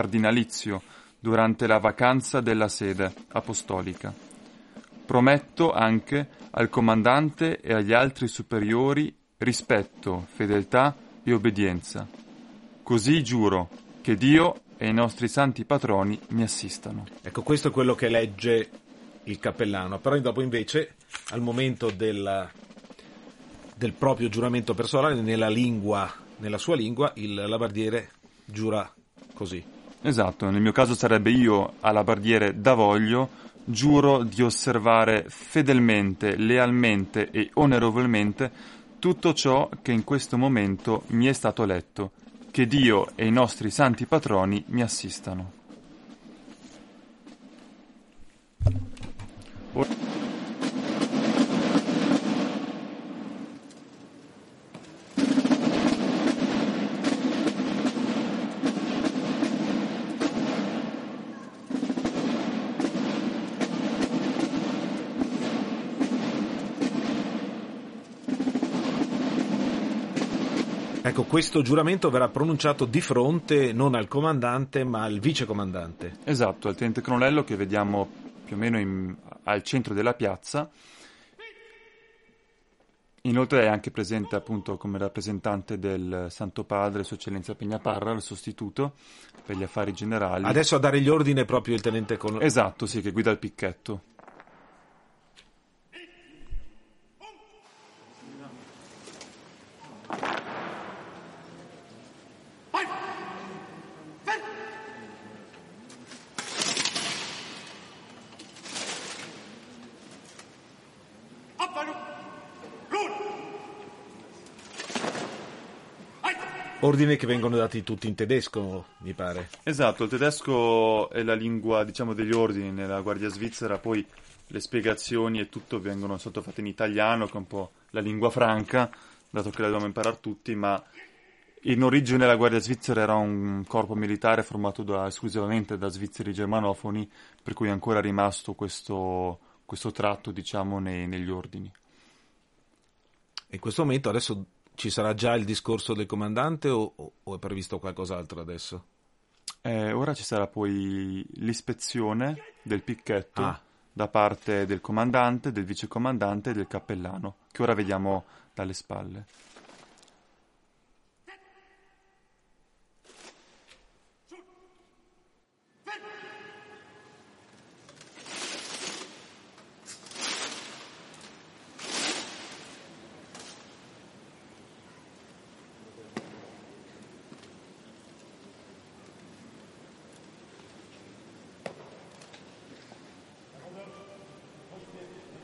cardinalizio durante la vacanza della sede apostolica. Prometto anche al comandante e agli altri superiori rispetto, fedeltà e obbedienza. Così giuro che Dio e i nostri santi patroni mi assistano. Ecco, questo è quello che legge il cappellano, però dopo invece al momento del, del proprio giuramento personale nella lingua, nella sua lingua, il labardiere giura così. Esatto, nel mio caso sarebbe io alabardiere Davoglio, giuro di osservare fedelmente, lealmente e onorevolmente tutto ciò che in questo momento mi è stato letto, che Dio e i nostri santi patroni mi assistano. Ecco, questo giuramento verrà pronunciato di fronte non al comandante ma al vicecomandante. Esatto, al tenente colonnello che vediamo più o meno in, al centro della piazza. Inoltre è anche presente appunto come rappresentante del Santo Padre, Sua Eccellenza Pegnaparra, il sostituto per gli affari generali. Adesso a dare gli ordini è proprio il tenente colonnello. Esatto, sì, che guida il picchetto. Ordini che vengono dati tutti in tedesco, mi pare. Esatto, il tedesco è la lingua, diciamo, degli ordini nella Guardia Svizzera, poi le spiegazioni e tutto vengono sottofatte in italiano, che è un po' la lingua franca, dato che la dobbiamo imparare tutti, ma in origine la Guardia Svizzera era un corpo militare formato da, esclusivamente da svizzeri germanofoni, per cui è ancora rimasto questo, questo tratto, diciamo, nei, negli ordini. In questo momento adesso ci sarà già il discorso del comandante o, o è previsto qualcos'altro adesso? Eh, ora ci sarà poi l'ispezione del picchetto ah. da parte del comandante, del vicecomandante e del cappellano, che ora vediamo dalle spalle.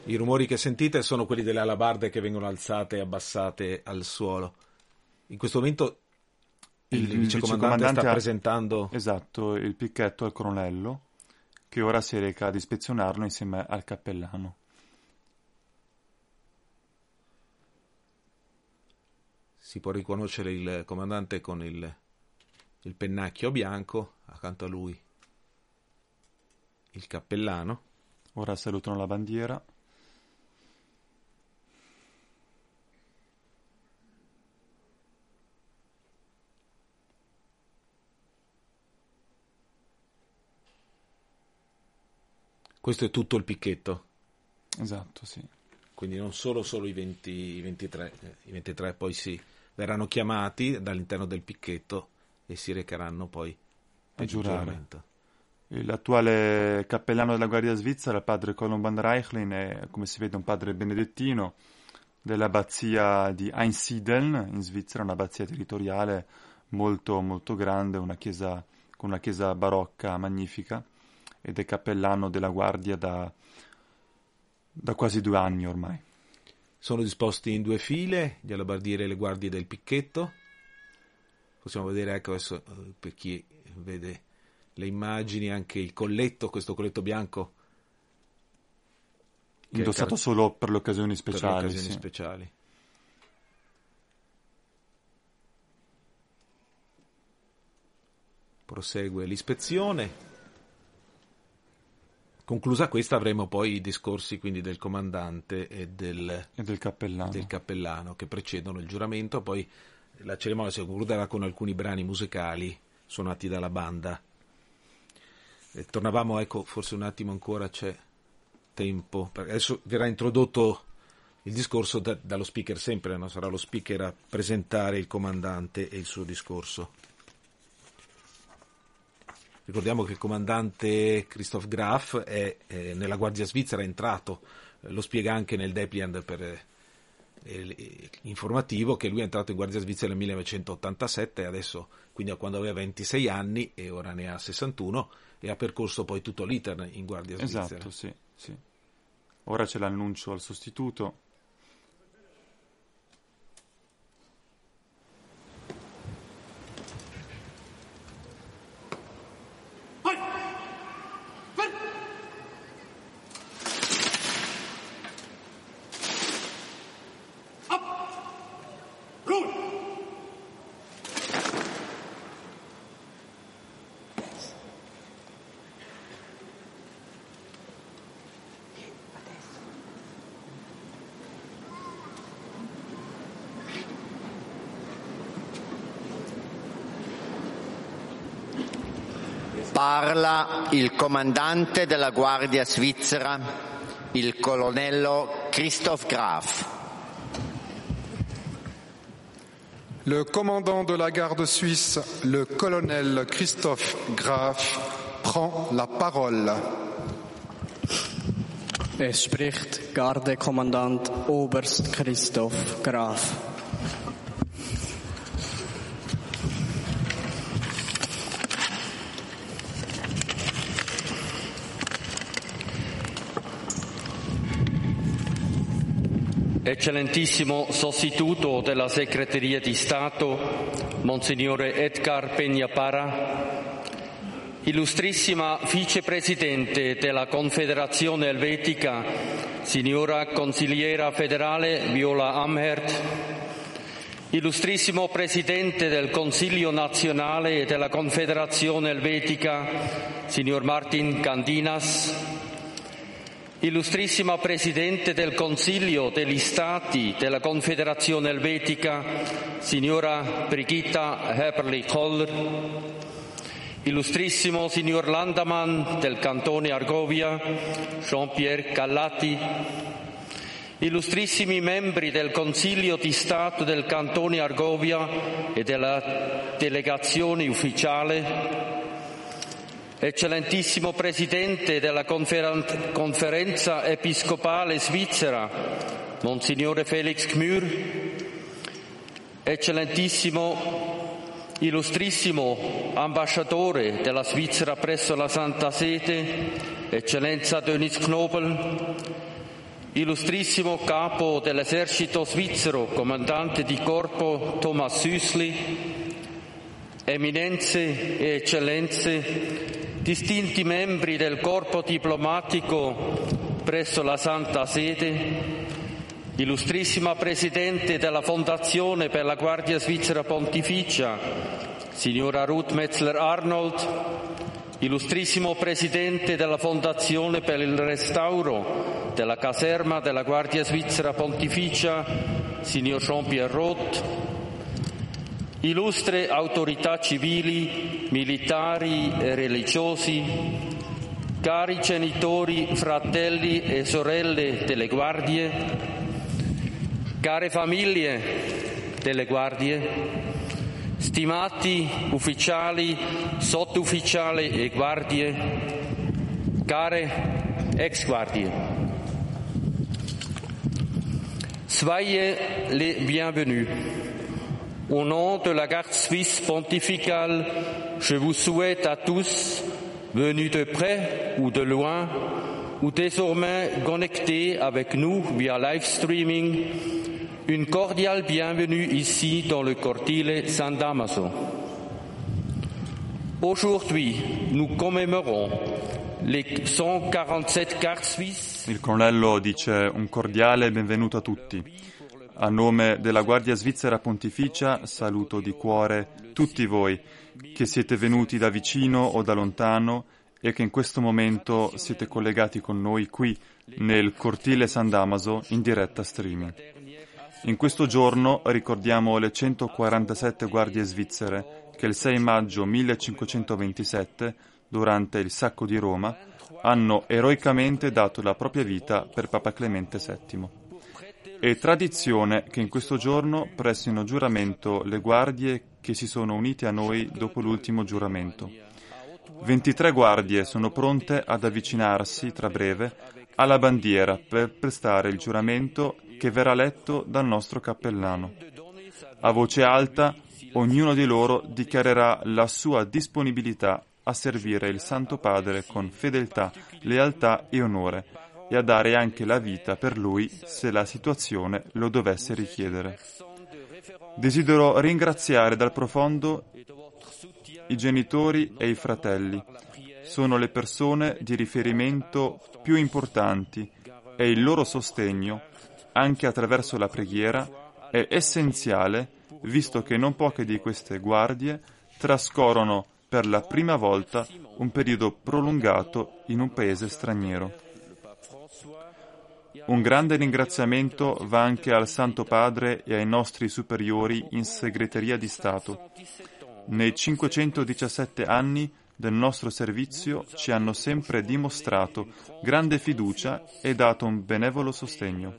I rumori che sentite sono quelli delle alabarde che vengono alzate e abbassate al suolo. In questo momento il, il vicecomandante, vicecomandante sta ha, presentando... Esatto, il picchetto al colonnello, che ora si reca ad ispezionarlo insieme al cappellano. Si può riconoscere il comandante con il, il pennacchio bianco, accanto a lui il cappellano. Ora salutano la bandiera. Questo è tutto il picchetto. Esatto, sì. Quindi non solo, solo i, 20, i 23, i 23 poi si verranno chiamati dall'interno del picchetto e si recheranno poi a giurare. L'attuale cappellano della Guardia Svizzera, il padre Colomban Reichlin, è come si vede un padre benedettino dell'abbazia di Einsiedeln in Svizzera, un'abbazia territoriale molto molto grande, una chiesa, con una chiesa barocca magnifica ed è cappellano della guardia da, da quasi due anni ormai. Sono disposti in due file gli alabardieri e le guardie del picchetto. Possiamo vedere, ecco adesso eh, per chi vede le immagini, anche il colletto, questo colletto bianco. Indossato car- solo per le occasioni speciali. Per le occasioni sì. speciali. Prosegue l'ispezione. Conclusa questa avremo poi i discorsi quindi del comandante e del, e del, cappellano. del cappellano. che precedono il giuramento, poi la cerimonia si concluderà con alcuni brani musicali suonati dalla banda E tornavamo, ecco, forse un attimo ancora c'è tempo, adesso verrà introdotto il discorso da, dallo speaker sempre, no? sarà lo speaker a presentare il comandante e il suo discorso. Ricordiamo che il comandante Christoph Graf è eh, nella Guardia Svizzera, è entrato, eh, lo spiega anche nel Depliant per eh, informativo che lui è entrato in Guardia Svizzera nel 1987, adesso quindi quando aveva 26 anni e ora ne ha 61 e ha percorso poi tutto l'iter in Guardia Svizzera. Esatto, sì, sì. Ora c'è l'annuncio al sostituto. Parla il comandante della Guardia Svizzera, il colonnello Christoph Graf. Le commandant de la garde suisse, le colonel Christoph Graf, prend la parole. Es spricht Gardekommandant Oberst Christoph Graf. Eccellentissimo sostituto della Segreteria di Stato, Monsignore Edgar Peñapara, illustrissima Vicepresidente della Confederazione Elvetica, Signora Consigliera Federale Viola Amherd, Illustrissimo Presidente del Consiglio nazionale della Confederazione Elvetica, Signor Martin Candinas, Illustrissima Presidente del Consiglio degli Stati della Confederazione Elvetica, Signora Brigitta Heberli-Koller, Illustrissimo Signor Landaman del Cantone Argovia, Jean-Pierre Callati, Illustrissimi membri del Consiglio di Stato del Cantone Argovia e della delegazione ufficiale, Eccellentissimo Presidente della Conferen- Conferenza Episcopale Svizzera, Monsignore Felix Gmür, Eccellentissimo, Illustrissimo Ambasciatore della Svizzera presso la Santa Sede, Eccellenza Dönis Knobel, Illustrissimo Capo dell'Esercito Svizzero, Comandante di Corpo Thomas Süßli, Eminenze e Eccellenze, distinti membri del corpo diplomatico presso la Santa Sede, illustrissima Presidente della Fondazione per la Guardia Svizzera Pontificia, signora Ruth Metzler-Arnold, illustrissimo Presidente della Fondazione per il restauro della caserma della Guardia Svizzera Pontificia, signor Jean-Pierre Roth, illustre autorità civili, militari e religiosi, cari genitori, fratelli e sorelle delle guardie, care famiglie delle guardie, stimati ufficiali, sottufficiali e guardie, care ex guardie. Soyez les bienvenus. Au nom de la garde suisse pontificale, je vous souhaite à tous, venus de près ou de loin, ou désormais connectés avec nous via live streaming, une cordiale bienvenue ici dans le cortile San Damaso. Aujourd'hui, nous commémorons les 147 gardes suisses. Il dice un cordiale benvenuto a tutti. A nome della Guardia Svizzera Pontificia saluto di cuore tutti voi che siete venuti da vicino o da lontano e che in questo momento siete collegati con noi qui nel cortile San Damaso in diretta streaming. In questo giorno ricordiamo le 147 guardie svizzere che il 6 maggio 1527 durante il sacco di Roma, hanno eroicamente dato la propria vita per Papa Clemente VII. È tradizione che in questo giorno prestino giuramento le guardie che si sono unite a noi dopo l'ultimo giuramento. 23 guardie sono pronte ad avvicinarsi tra breve alla bandiera per prestare il giuramento che verrà letto dal nostro cappellano. A voce alta, ognuno di loro dichiarerà la sua disponibilità a servire il Santo Padre con fedeltà, lealtà e onore e a dare anche la vita per lui se la situazione lo dovesse richiedere. Desidero ringraziare dal profondo i genitori e i fratelli. Sono le persone di riferimento più importanti e il loro sostegno, anche attraverso la preghiera, è essenziale visto che non poche di queste guardie trascorrono per la prima volta un periodo prolungato in un paese straniero. Un grande ringraziamento va anche al Santo Padre e ai nostri superiori in segreteria di Stato. Nei 517 anni del nostro servizio ci hanno sempre dimostrato grande fiducia e dato un benevolo sostegno.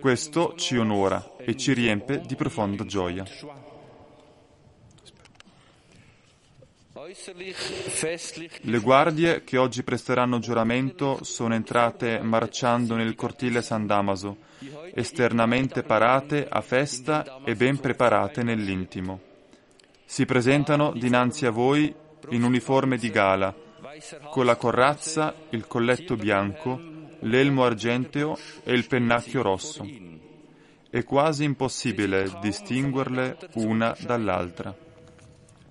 Questo ci onora e ci riempie di profonda gioia. Le guardie che oggi presteranno giuramento sono entrate marciando nel cortile San Damaso, esternamente parate a festa e ben preparate nell'intimo. Si presentano dinanzi a voi in uniforme di gala, con la corazza, il colletto bianco, l'elmo argenteo e il pennacchio rosso. È quasi impossibile distinguerle una dall'altra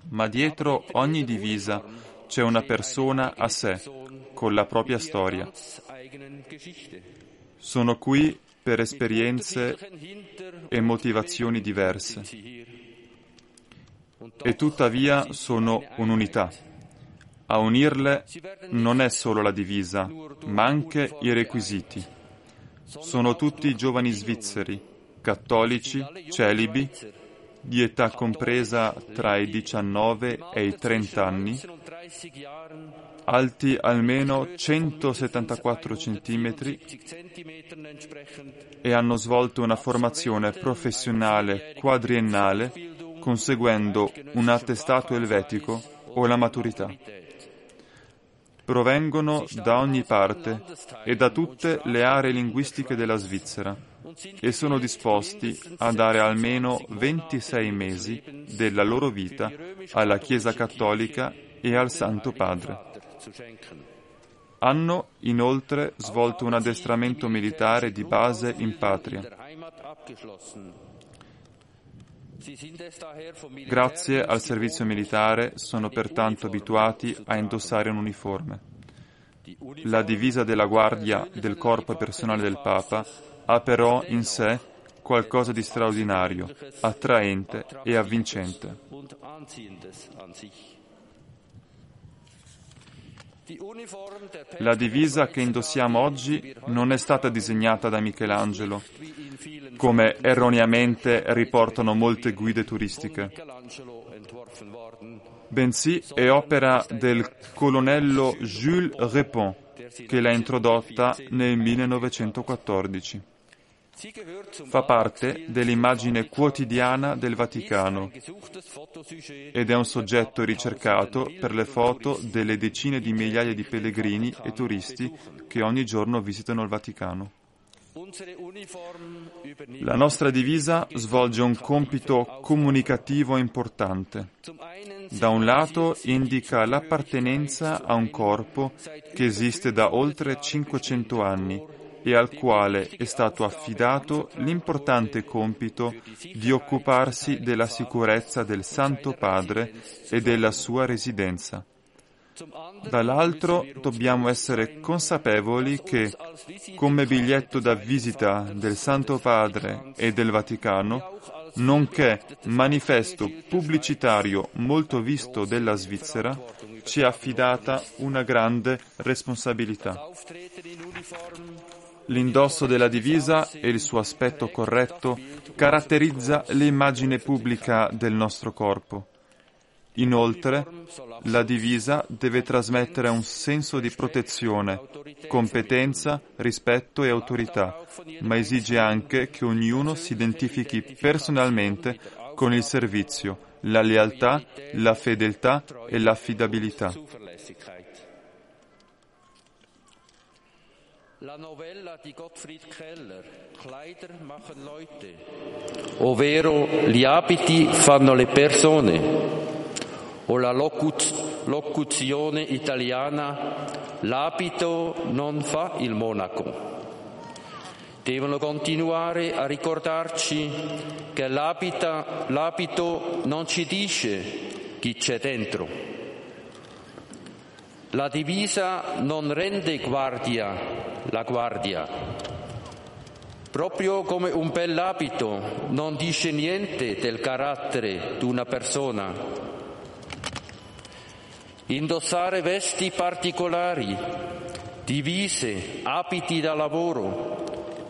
ma dietro ogni divisa c'è una persona a sé, con la propria storia. Sono qui per esperienze e motivazioni diverse. E tuttavia sono un'unità. A unirle non è solo la divisa, ma anche i requisiti. Sono tutti giovani svizzeri, cattolici, celibi, di età compresa tra i 19 e i 30 anni, alti almeno 174 cm e hanno svolto una formazione professionale quadriennale conseguendo un attestato elvetico o la maturità. Provengono da ogni parte e da tutte le aree linguistiche della Svizzera e sono disposti a dare almeno 26 mesi della loro vita alla Chiesa Cattolica e al Santo Padre. Hanno inoltre svolto un addestramento militare di base in patria. Grazie al servizio militare sono pertanto abituati a indossare un uniforme. La divisa della guardia del corpo personale del Papa ha però in sé qualcosa di straordinario, attraente e avvincente. La divisa che indossiamo oggi non è stata disegnata da Michelangelo, come erroneamente riportano molte guide turistiche, bensì è opera del colonnello Jules Repon, che l'ha introdotta nel 1914. Fa parte dell'immagine quotidiana del Vaticano ed è un soggetto ricercato per le foto delle decine di migliaia di pellegrini e turisti che ogni giorno visitano il Vaticano. La nostra divisa svolge un compito comunicativo importante. Da un lato indica l'appartenenza a un corpo che esiste da oltre 500 anni e al quale è stato affidato l'importante compito di occuparsi della sicurezza del Santo Padre e della sua residenza. Dall'altro dobbiamo essere consapevoli che, come biglietto da visita del Santo Padre e del Vaticano, nonché manifesto pubblicitario molto visto della Svizzera, ci è affidata una grande responsabilità. L'indosso della divisa e il suo aspetto corretto caratterizza l'immagine pubblica del nostro corpo. Inoltre, la divisa deve trasmettere un senso di protezione, competenza, rispetto e autorità, ma esige anche che ognuno si identifichi personalmente con il servizio, la lealtà, la fedeltà e l'affidabilità. La novella di Gottfried Keller, Kleider machen Leute, ovvero gli abiti fanno le persone, o la locuz- locuzione italiana, l'abito non fa il monaco. Devono continuare a ricordarci che l'abita, l'abito non ci dice chi c'è dentro. La divisa non rende guardia la guardia. Proprio come un bell'abito non dice niente del carattere di una persona. Indossare vesti particolari, divise, abiti da lavoro,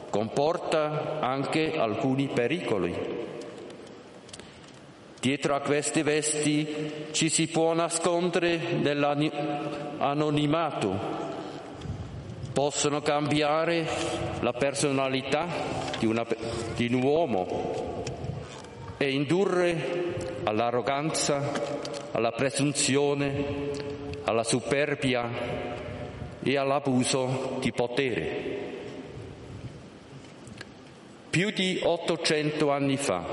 comporta anche alcuni pericoli. Dietro a queste vesti ci si può nascondere nell'anonimato possono cambiare la personalità di, una, di un uomo e indurre all'arroganza, alla presunzione, alla superbia e all'abuso di potere. Più di 800 anni fa,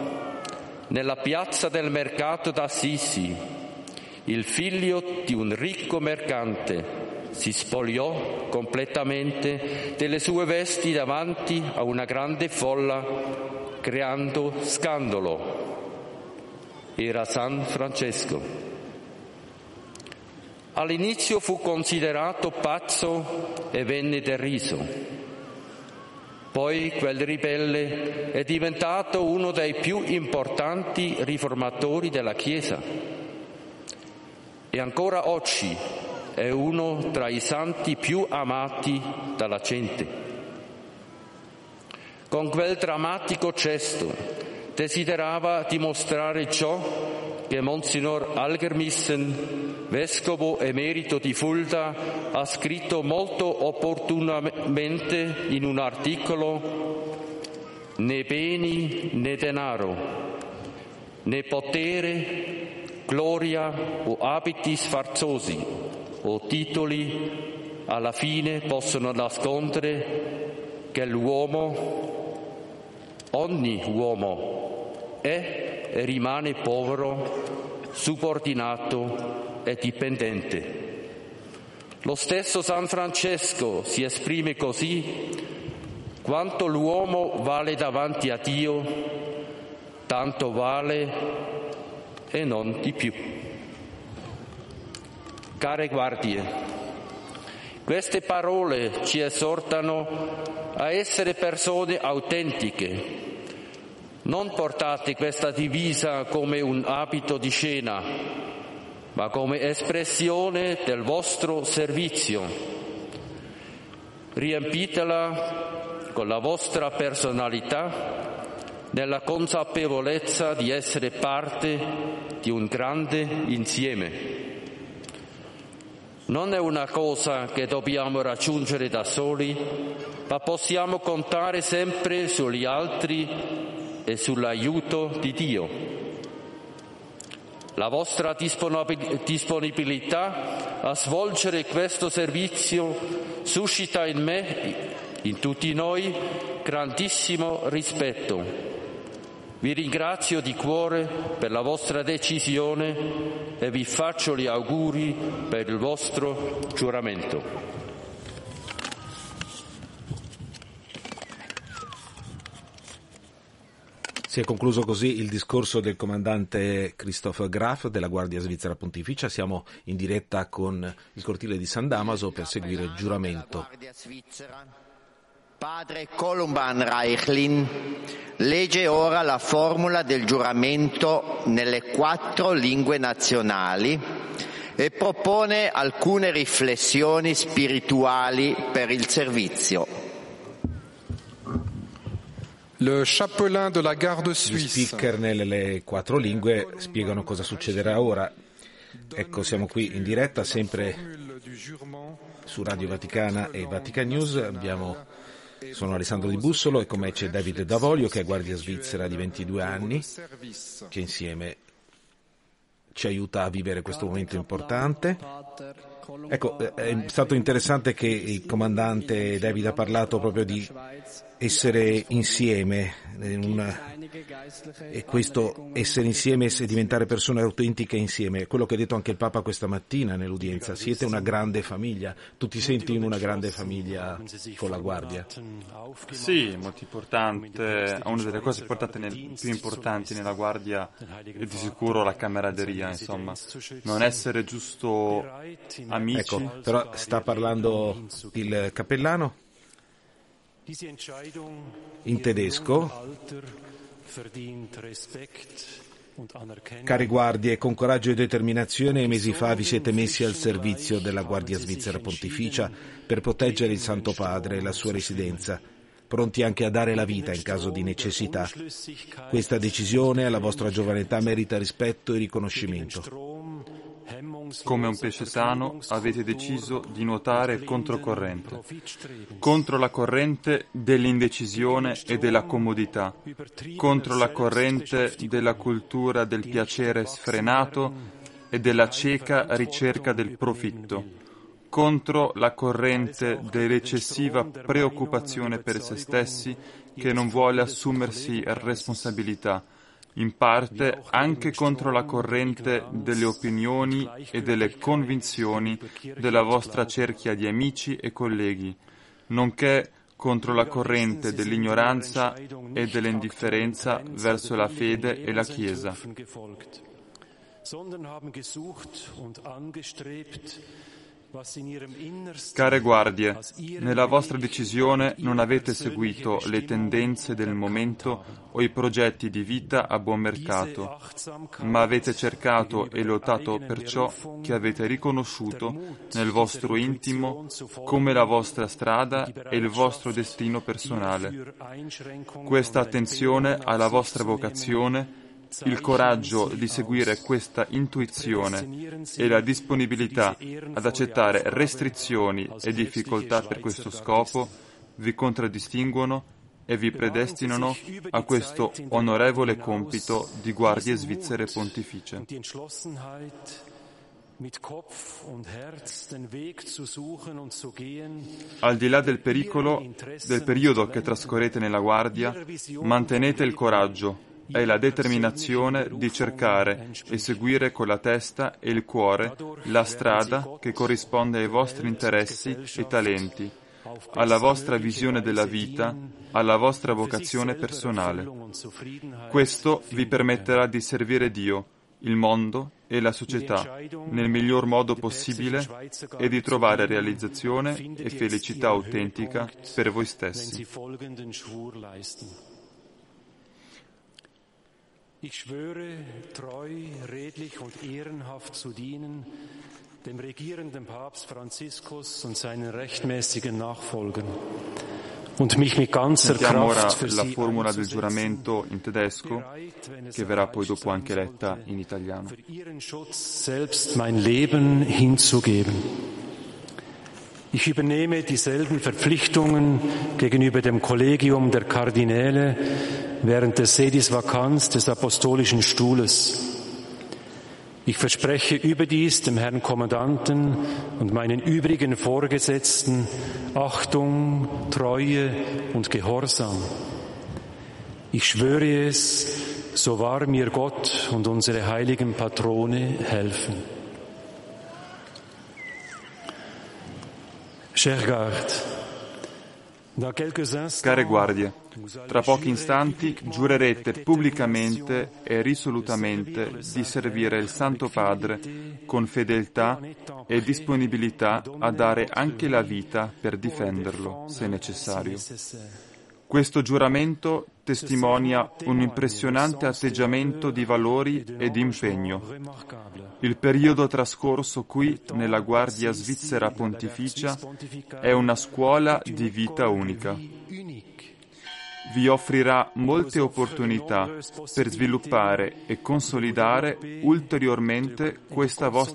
nella piazza del mercato d'Assisi, il figlio di un ricco mercante si spogliò completamente delle sue vesti davanti a una grande folla, creando scandalo. Era San Francesco. All'inizio fu considerato pazzo e venne deriso. Poi quel ribelle è diventato uno dei più importanti riformatori della Chiesa. E ancora oggi è uno tra i santi più amati dalla gente. Con quel drammatico gesto desiderava dimostrare ciò che Monsignor Algermissen, vescovo emerito di Fulda, ha scritto molto opportunamente in un articolo né beni né denaro, né potere, gloria o abiti sfarzosi o titoli alla fine possono nascondere che l'uomo, ogni uomo, è rimane povero, subordinato e dipendente. Lo stesso San Francesco si esprime così, quanto l'uomo vale davanti a Dio, tanto vale e non di più. Care guardie, queste parole ci esortano a essere persone autentiche. Non portate questa divisa come un abito di scena, ma come espressione del vostro servizio. Riempitela con la vostra personalità nella consapevolezza di essere parte di un grande insieme. Non è una cosa che dobbiamo raggiungere da soli, ma possiamo contare sempre sugli altri e sull'aiuto di Dio. La vostra disponibilità a svolgere questo servizio suscita in me, in tutti noi, grandissimo rispetto vi ringrazio di cuore per la vostra decisione e vi faccio gli auguri per il vostro giuramento. Si è concluso così il discorso del comandante Christoph Graf della Guardia Svizzera Pontificia. Siamo in diretta con il cortile di San Damaso per seguire il giuramento. Padre Columban Reichlin legge ora la formula del giuramento nelle quattro lingue nazionali e propone alcune riflessioni spirituali per il servizio. Le chapelain de la garde Gli suisse. speaker nelle quattro lingue spiegano cosa succederà ora. Ecco, siamo qui in diretta sempre su Radio Vaticana e Vatican News. Abbiamo, sono Alessandro Di Bussolo e con me c'è Davide Davoglio che è guardia svizzera di 22 anni, che insieme ci aiuta a vivere questo momento importante. Ecco, è stato interessante che il comandante David ha parlato proprio di essere insieme una, e questo essere insieme e diventare persone autentiche insieme, quello che ha detto anche il Papa questa mattina nell'udienza, siete una grande famiglia, tu ti senti in una grande famiglia con la Guardia? Sì, molto importante, una delle cose nel, più importanti nella Guardia è di sicuro la camaraderia, insomma, non essere giusto amici. Ecco, però sta parlando il cappellano? In tedesco. Cari guardie, con coraggio e determinazione mesi fa vi siete messi al servizio della Guardia Svizzera Pontificia per proteggere il Santo Padre e la sua residenza, pronti anche a dare la vita in caso di necessità. Questa decisione alla vostra giovane età merita rispetto e riconoscimento. Come un pesce sano avete deciso di nuotare controcorrente, contro la corrente dell'indecisione e della comodità, contro la corrente della cultura del piacere sfrenato e della cieca ricerca del profitto, contro la corrente dell'eccessiva preoccupazione per se stessi che non vuole assumersi responsabilità in parte anche contro la corrente delle opinioni e delle convinzioni della vostra cerchia di amici e colleghi, nonché contro la corrente dell'ignoranza e dell'indifferenza verso la fede e la Chiesa. Care guardie, nella vostra decisione non avete seguito le tendenze del momento o i progetti di vita a buon mercato, ma avete cercato e lottato per ciò che avete riconosciuto nel vostro intimo come la vostra strada e il vostro destino personale. Questa attenzione alla vostra vocazione il coraggio di seguire questa intuizione e la disponibilità ad accettare restrizioni e difficoltà per questo scopo vi contraddistinguono e vi predestinano a questo onorevole compito di guardie svizzere pontificie. Al di là del pericolo, del periodo che trascorrete nella guardia, mantenete il coraggio è la determinazione di cercare e seguire con la testa e il cuore la strada che corrisponde ai vostri interessi e talenti, alla vostra visione della vita, alla vostra vocazione personale. Questo vi permetterà di servire Dio, il mondo e la società nel miglior modo possibile e di trovare realizzazione e felicità autentica per voi stessi. Ich schwöre, treu, redlich und ehrenhaft zu dienen, dem regierenden Papst Franziskus und seinen rechtmäßigen Nachfolgern und mich mit ganzer Sentiamo ora la formula del giuramento in tedesco, che verrà poi dopo anche letta in italiano. für ihren Schutz selbst mein Leben hinzugeben. Ich übernehme dieselben Verpflichtungen gegenüber dem Kollegium der Kardinäle während der Sedis Vakanz des Apostolischen Stuhles. Ich verspreche überdies dem Herrn Kommandanten und meinen übrigen Vorgesetzten Achtung, Treue und Gehorsam. Ich schwöre es, so wahr mir Gott und unsere heiligen Patrone helfen. Cher Care guardie, tra pochi istanti giurerete pubblicamente e risolutamente di servire il Santo Padre con fedeltà e disponibilità a dare anche la vita per difenderlo, se necessario. Questo giuramento testimonia un impressionante atteggiamento di valori e di impegno. Il periodo trascorso qui nella Guardia Svizzera Pontificia è una scuola di vita unica. vi offrirà molte opportunità per sviluppare e consolidare ulteriormente questa vostra